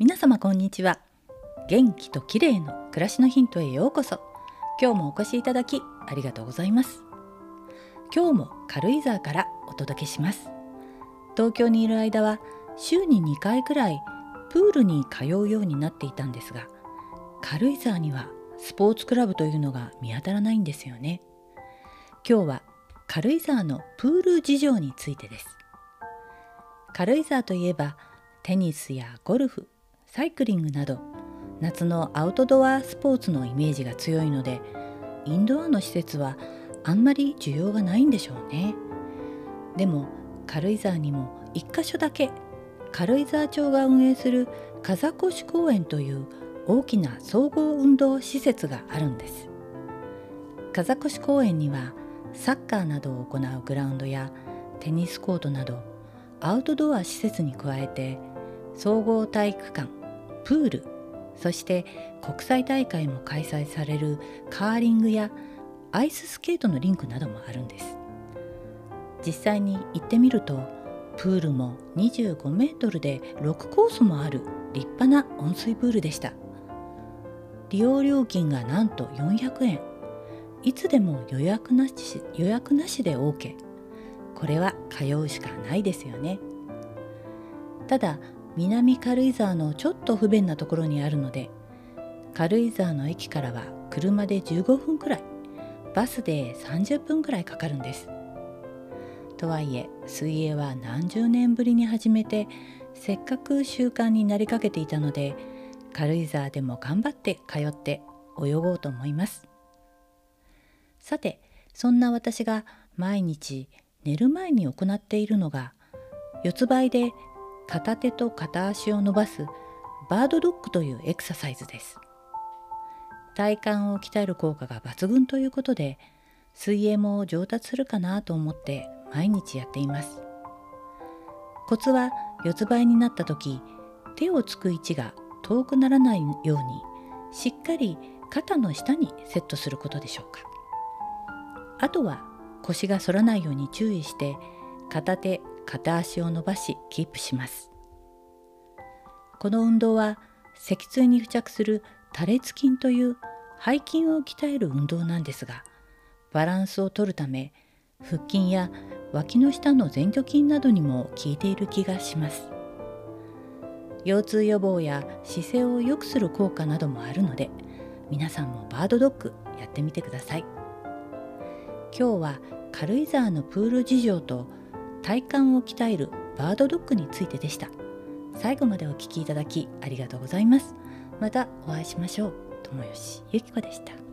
皆様こんにちは。元気と綺麗の暮らしのヒントへようこそ。今日もお越しいただきありがとうございます。今日も軽井沢からお届けします。東京にいる間は週に2回くらいプールに通うようになっていたんですが軽井沢にはスポーツクラブというのが見当たらないんですよね。今日は軽井沢のプール事情についてです。軽井沢といえばテニスやゴルフサイクリングなど夏のアウトドアスポーツのイメージが強いのでインドアの施設はあんまり需要がないんでしょうね。でも軽井沢にも1箇所だけ軽井沢町が運営する風越公園という大きな総合運動施設があるんです。風越公園にはサッカーなどを行うグラウンドやテニスコートなどアウトドア施設に加えて総合体育館プールそして国際大会も開催されるカーリングやアイススケートのリンクなどもあるんです。実際に行ってみるとプールも25メートルで6コースもある立派な温水プールでした。利用料金がなんと400円。いつでも予約なし予約なしで OK これは通うしかないですよね。ただ南軽井沢のちょっと不便なところにあるので軽井沢の駅からは車で15分くらいバスで30分くらいかかるんです。とはいえ水泳は何十年ぶりに始めてせっかく習慣になりかけていたので軽井沢でも頑張って通って泳ごうと思います。さてそんな私が毎日寝る前に行っているのが四つ倍で片手と片足を伸ばすバードドッグというエクササイズです。体幹を鍛える効果が抜群ということで水泳も上達するかなと思って毎日やっています。コツは四つ倍になった時手をつく位置が遠くならないようにしっかり肩の下にセットすることでしょうか。あとは腰が反らないように注意して片手片足を伸ばしキープします。この運動は脊椎に付着する多裂筋という背筋を鍛える運動なんですがバランスをとるため腹筋や脇の下の前鋸筋などにも効いている気がします。腰痛予防や姿勢を良くする効果などもあるので皆さんもバードドッグやってみてください。今日は軽井沢のプール事情と体幹を鍛えるバードドッグについてでした。最後までお聴きいただきありがとうございます。またお会いしましょう。友吉ゆき子でした。